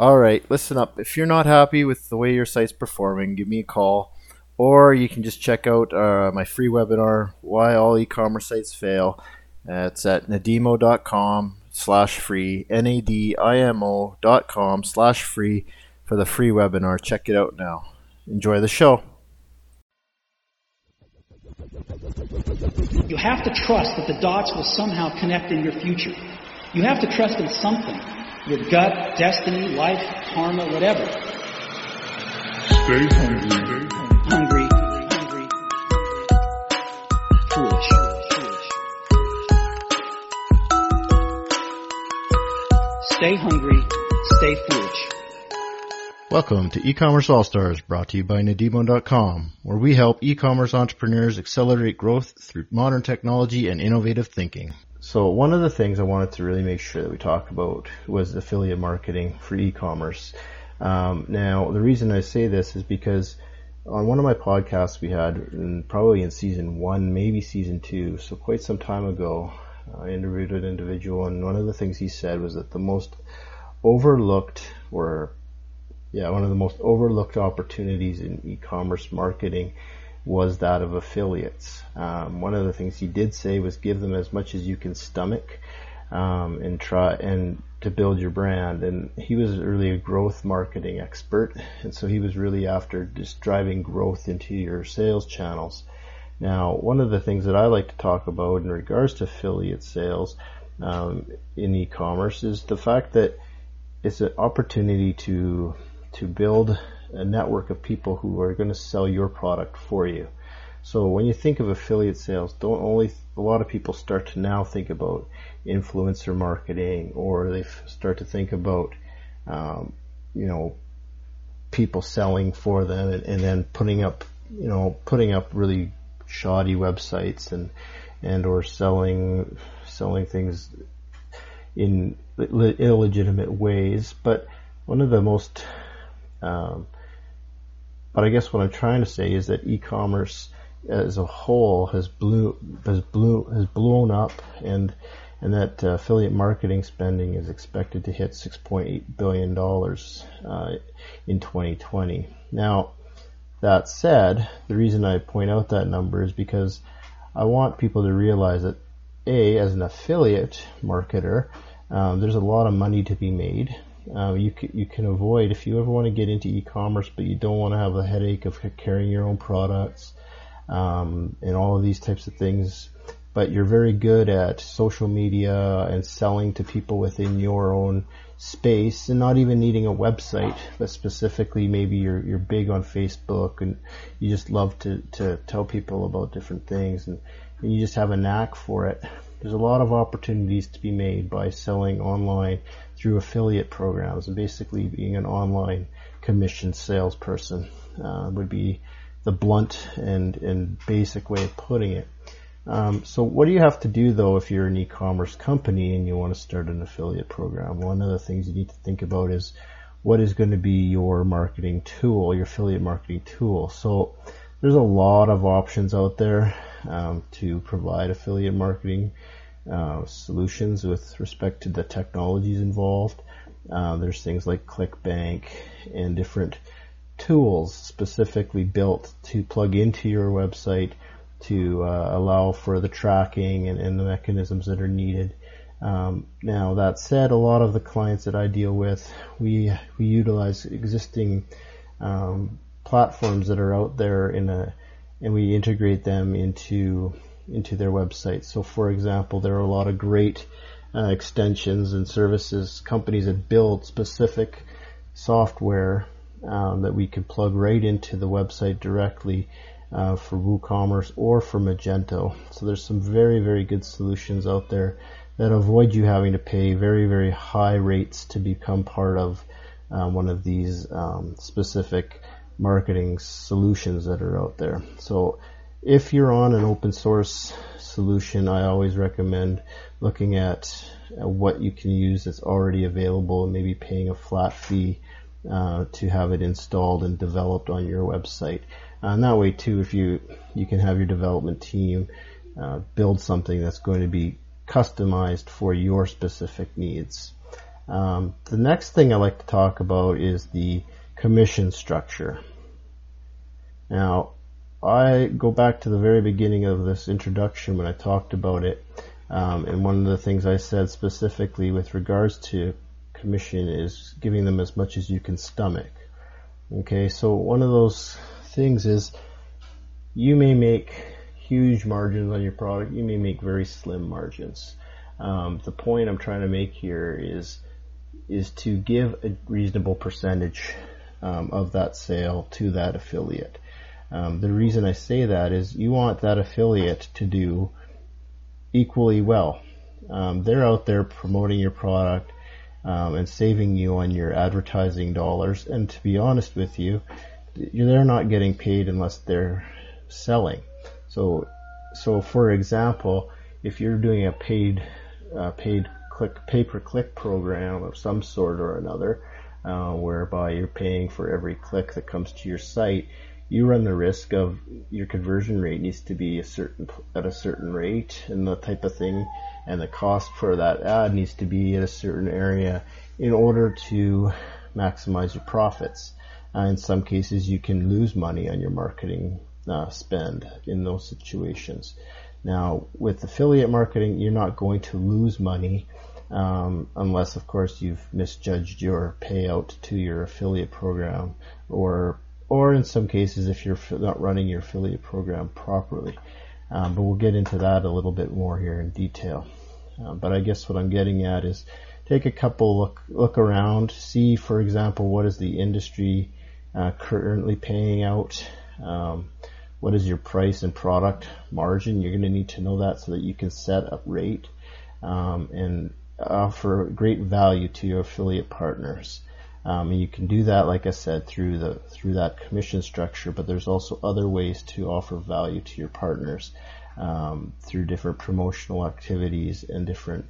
All right, listen up. If you're not happy with the way your site's performing, give me a call, or you can just check out uh, my free webinar, "Why All E-commerce Sites Fail." Uh, it's at nadimo.com slash free, N-A-D-I-M-O dot com slash free for the free webinar. Check it out now. Enjoy the show. You have to trust that the dots will somehow connect in your future. You have to trust in something your gut, destiny, life, karma, whatever. Stay hungry. Hungry, hungry, foolish, foolish. Stay hungry, stay foolish. Welcome to E-commerce All Stars, brought to you by Nadimo.com, where we help e-commerce entrepreneurs accelerate growth through modern technology and innovative thinking. So one of the things I wanted to really make sure that we talk about was affiliate marketing for e-commerce. Um, now, the reason I say this is because on one of my podcasts we had, in, probably in season one, maybe season two, so quite some time ago, I interviewed an individual, and one of the things he said was that the most overlooked, or yeah, one of the most overlooked opportunities in e-commerce marketing was that of affiliates. Um, one of the things he did say was give them as much as you can stomach um, and try and to build your brand. And he was really a growth marketing expert, and so he was really after just driving growth into your sales channels. Now, one of the things that I like to talk about in regards to affiliate sales um, in e-commerce is the fact that it's an opportunity to to build a network of people who are going to sell your product for you. So when you think of affiliate sales, don't only a lot of people start to now think about influencer marketing, or they start to think about, um, you know, people selling for them and, and then putting up, you know, putting up really shoddy websites and and or selling selling things in illegitimate ways. But one of the most um, but I guess what I'm trying to say is that e-commerce as a whole has blew has blew has blown up and and that uh, affiliate marketing spending is expected to hit 6.8 billion dollars uh, in 2020. Now, that said, the reason I point out that number is because I want people to realize that a as an affiliate marketer, um, there's a lot of money to be made. Uh, you can, you can avoid if you ever want to get into e-commerce, but you don't want to have the headache of carrying your own products um, and all of these types of things. But you're very good at social media and selling to people within your own space, and not even needing a website. But specifically, maybe you're you're big on Facebook and you just love to to tell people about different things, and, and you just have a knack for it. There's a lot of opportunities to be made by selling online through affiliate programs and basically being an online commission salesperson uh, would be the blunt and, and basic way of putting it. Um, so what do you have to do though if you're an e-commerce company and you want to start an affiliate program? One of the things you need to think about is what is going to be your marketing tool, your affiliate marketing tool. So there's a lot of options out there um, to provide affiliate marketing uh, solutions with respect to the technologies involved. Uh, there's things like ClickBank and different tools specifically built to plug into your website to uh, allow for the tracking and, and, the mechanisms that are needed. Um, now that said, a lot of the clients that I deal with, we we utilize existing um, platforms that are out there in a, and we integrate them into into their website. So, for example, there are a lot of great uh, extensions and services companies that build specific software um, that we can plug right into the website directly uh, for WooCommerce or for Magento. So there's some very very good solutions out there that avoid you having to pay very very high rates to become part of uh, one of these um, specific marketing solutions that are out there. So if you're on an open source solution, I always recommend looking at what you can use that's already available and maybe paying a flat fee uh, to have it installed and developed on your website. Uh, and that way too, if you you can have your development team uh, build something that's going to be customized for your specific needs. Um, the next thing I like to talk about is the commission structure. Now, I go back to the very beginning of this introduction when I talked about it, um, and one of the things I said specifically with regards to commission is giving them as much as you can stomach. Okay, so one of those things is you may make huge margins on your product, you may make very slim margins. Um, the point I'm trying to make here is is to give a reasonable percentage um, of that sale to that affiliate. Um, the reason I say that is you want that affiliate to do equally well. Um, they're out there promoting your product um, and saving you on your advertising dollars. And to be honest with you, they're not getting paid unless they're selling. So, so for example, if you're doing a paid uh, paid click pay per click program of some sort or another, uh, whereby you're paying for every click that comes to your site, you run the risk of your conversion rate needs to be a certain at a certain rate and the type of thing and the cost for that ad needs to be at a certain area in order to maximize your profits. Uh, in some cases, you can lose money on your marketing uh, spend in those situations. Now, with affiliate marketing, you're not going to lose money um, unless, of course, you've misjudged your payout to your affiliate program, or or in some cases, if you're not running your affiliate program properly. Um, but we'll get into that a little bit more here in detail. Uh, but I guess what I'm getting at is take a couple look look around, see, for example, what is the industry uh, currently paying out. Um, what is your price and product margin? You're going to need to know that so that you can set a rate um, and offer great value to your affiliate partners. Um, and you can do that, like I said, through the through that commission structure. But there's also other ways to offer value to your partners um, through different promotional activities and different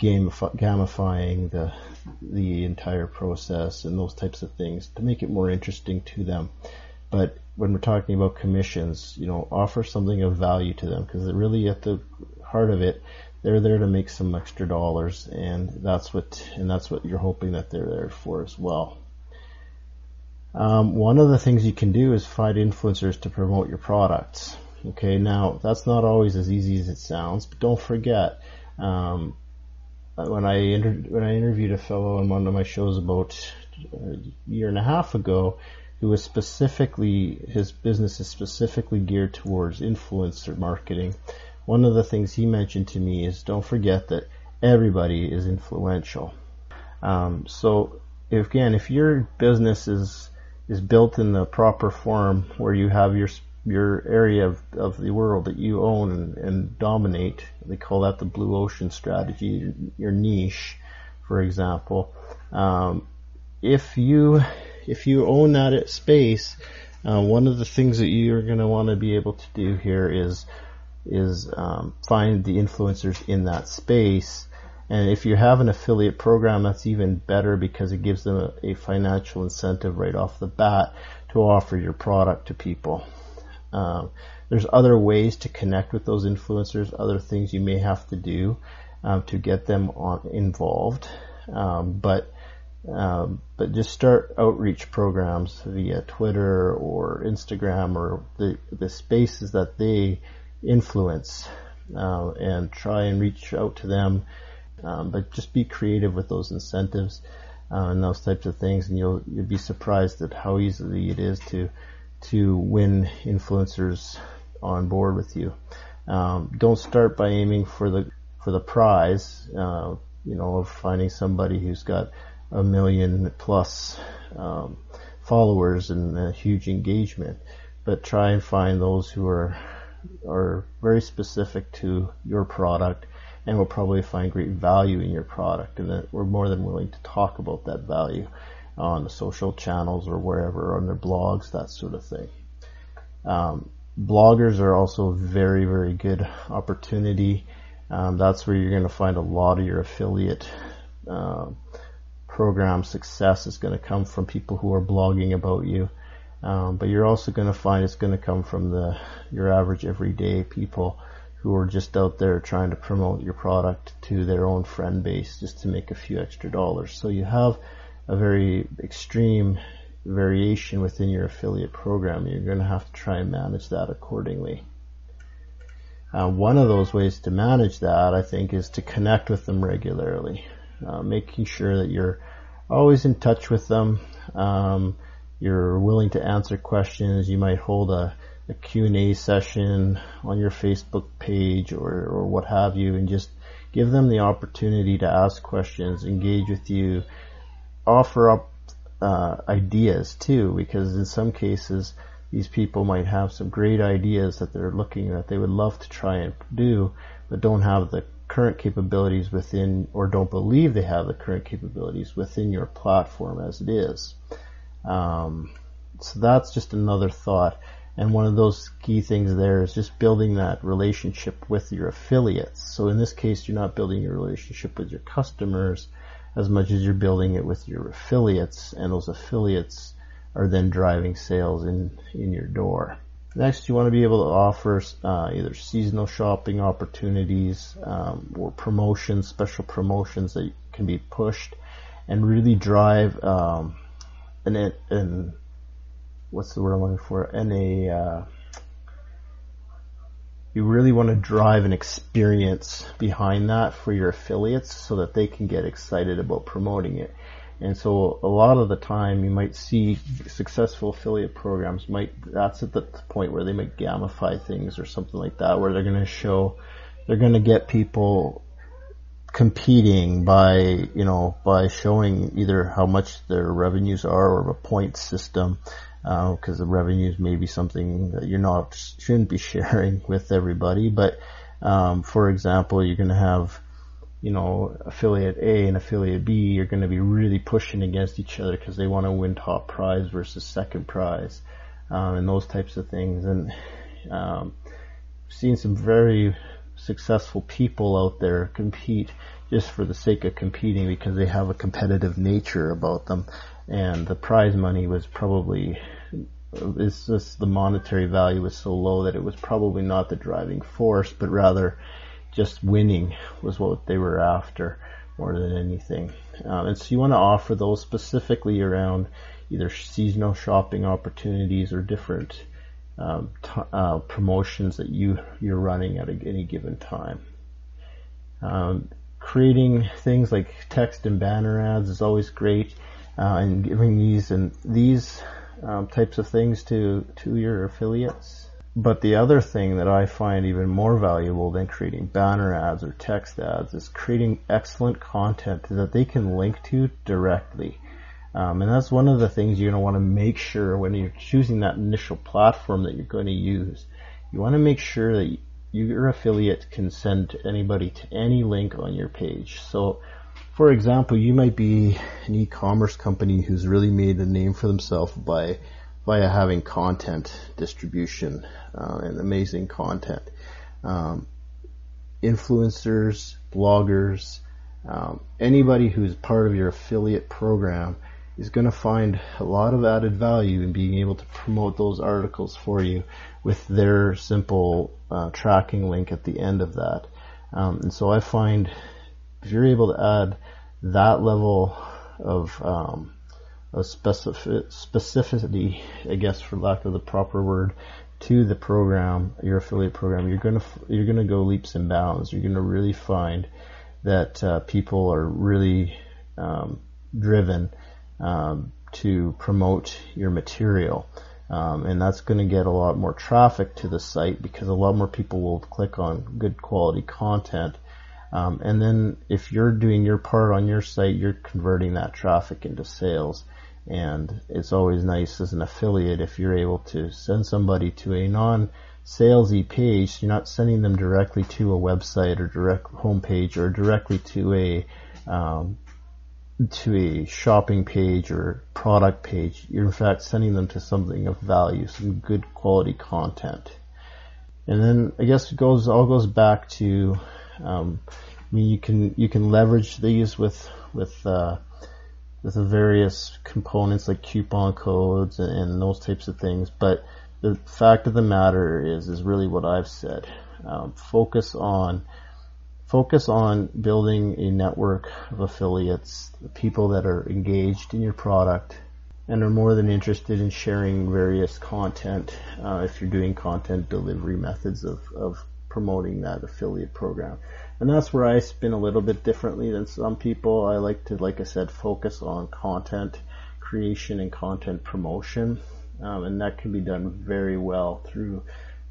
gamify, gamifying the the entire process and those types of things to make it more interesting to them. But when we're talking about commissions, you know, offer something of value to them because really at the heart of it, they're there to make some extra dollars, and that's what and that's what you're hoping that they're there for as well. Um, one of the things you can do is find influencers to promote your products. Okay, now that's not always as easy as it sounds, but don't forget. Um, when I inter- when I interviewed a fellow on one of my shows about a year and a half ago, who was specifically his business is specifically geared towards influencer marketing. One of the things he mentioned to me is don't forget that everybody is influential. Um, so if, again, if your business is is built in the proper form where you have your your area of, of the world that you own and, and dominate, they call that the blue ocean strategy, your niche, for example. Um, if you if you own that space, uh, one of the things that you're going to want to be able to do here is is um, find the influencers in that space. And if you have an affiliate program, that's even better because it gives them a, a financial incentive right off the bat to offer your product to people. Um, there's other ways to connect with those influencers, other things you may have to do um, to get them on, involved. Um, but um, but just start outreach programs via Twitter or Instagram or the, the spaces that they influence uh, and try and reach out to them. Um, but just be creative with those incentives uh, and those types of things, and you'll you'll be surprised at how easily it is to to win influencers on board with you. Um, don't start by aiming for the for the prize, uh, you know, of finding somebody who's got a million plus um, followers and a huge engagement, but try and find those who are are very specific to your product and will probably find great value in your product and that we're more than willing to talk about that value on the social channels or wherever on their blogs, that sort of thing. Um, bloggers are also a very, very good opportunity. Um, that's where you're going to find a lot of your affiliate uh, program success is going to come from people who are blogging about you. Um, but you're also going to find it's going to come from the your average everyday people who are just out there trying to promote your product to their own friend base just to make a few extra dollars. So you have a very extreme variation within your affiliate program. You're going to have to try and manage that accordingly. Uh, one of those ways to manage that, I think, is to connect with them regularly, uh, making sure that you're always in touch with them. Um, you're willing to answer questions. You might hold a, a Q&A session on your Facebook page or, or what have you, and just give them the opportunity to ask questions, engage with you, offer up uh, ideas too, because in some cases these people might have some great ideas that they're looking that they would love to try and do, but don't have the current capabilities within, or don't believe they have the current capabilities within your platform as it is. Um, so that's just another thought. And one of those key things there is just building that relationship with your affiliates. So in this case, you're not building your relationship with your customers as much as you're building it with your affiliates, and those affiliates are then driving sales in, in your door. Next, you want to be able to offer uh, either seasonal shopping opportunities um, or promotions, special promotions that can be pushed, and really drive um, an, an what's the word I'm looking for? And a uh, you really want to drive an experience behind that for your affiliates so that they can get excited about promoting it. And so a lot of the time you might see successful affiliate programs might, that's at the point where they might gamify things or something like that where they're going to show, they're going to get people competing by, you know, by showing either how much their revenues are or a point system because uh, the revenues may be something that you're not shouldn't be sharing with everybody. But um, for example, you're going to have you know affiliate A and affiliate B are going to be really pushing against each other because they want to win top prize versus second prize um, and those types of things. And um, seen some very successful people out there compete just for the sake of competing because they have a competitive nature about them and the prize money was probably it's just the monetary value was so low that it was probably not the driving force, but rather just winning was what they were after more than anything. Um, and so you want to offer those specifically around either seasonal shopping opportunities or different um, t- uh, promotions that you you're running at a, any given time. Um, creating things like text and banner ads is always great uh, and giving these and these um, types of things to to your affiliates. But the other thing that I find even more valuable than creating banner ads or text ads is creating excellent content that they can link to directly. Um, and that's one of the things you're going to want to make sure when you're choosing that initial platform that you're going to use. You want to make sure that your affiliate can send anybody to any link on your page. So for example, you might be an e-commerce company who's really made a name for themselves by via having content distribution uh, and amazing content. Um, influencers, bloggers, um, anybody who's part of your affiliate program is going to find a lot of added value in being able to promote those articles for you with their simple uh, tracking link at the end of that. Um, and so I find if you're able to add that level of um, of specific, specificity, I guess, for lack of the proper word, to the program, your affiliate program, you're gonna you're gonna go leaps and bounds. You're gonna really find that uh, people are really um, driven um, to promote your material. Um, and that's going to get a lot more traffic to the site because a lot more people will click on good quality content um, and then if you're doing your part on your site, you're converting that traffic into sales. And it's always nice as an affiliate if you're able to send somebody to a non salesy page. You're not sending them directly to a website or direct homepage or directly to a um, to a shopping page or product page. You're in fact sending them to something of value, some good quality content. And then I guess it goes all goes back to um, I mean, you can you can leverage these with with uh, with the various components like coupon codes and, and, those types of things. But the fact of the matter is is really what I've said. Um, focus on focus on building a network of affiliates, people that are engaged in your product and are more than interested in sharing various content uh, if you're doing content delivery methods of, of promoting that affiliate program. And that's where I spin a little bit differently than some people. I like to, like I said, focus on content creation and content promotion. Um, and that can be done very well through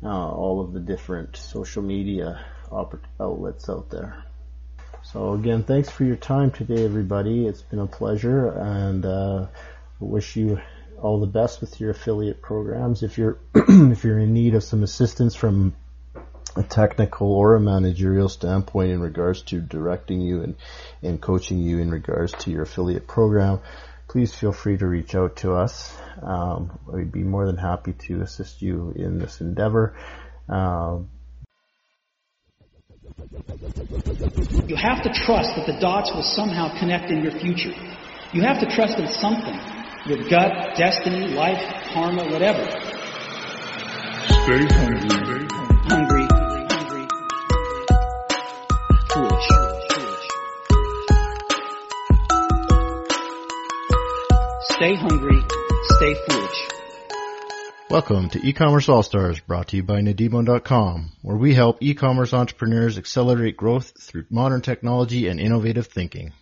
uh, all of the different social media outlets out there. So again, thanks for your time today, everybody. It's been a pleasure, and uh, wish you all the best with your affiliate programs. If you're if you're in need of some assistance from a technical or a managerial standpoint in regards to directing you and, and coaching you in regards to your affiliate program, please feel free to reach out to us. Um, we'd be more than happy to assist you in this endeavor. Uh, you have to trust that the dots will somehow connect in your future. You have to trust in something. Your gut, destiny, life, karma, whatever. Stay hungry. Hungry. Hungry. Foolish. Stay hungry. Stay foolish. Welcome to E-Commerce All-Stars brought to you by Nadimo.com, where we help e-commerce entrepreneurs accelerate growth through modern technology and innovative thinking.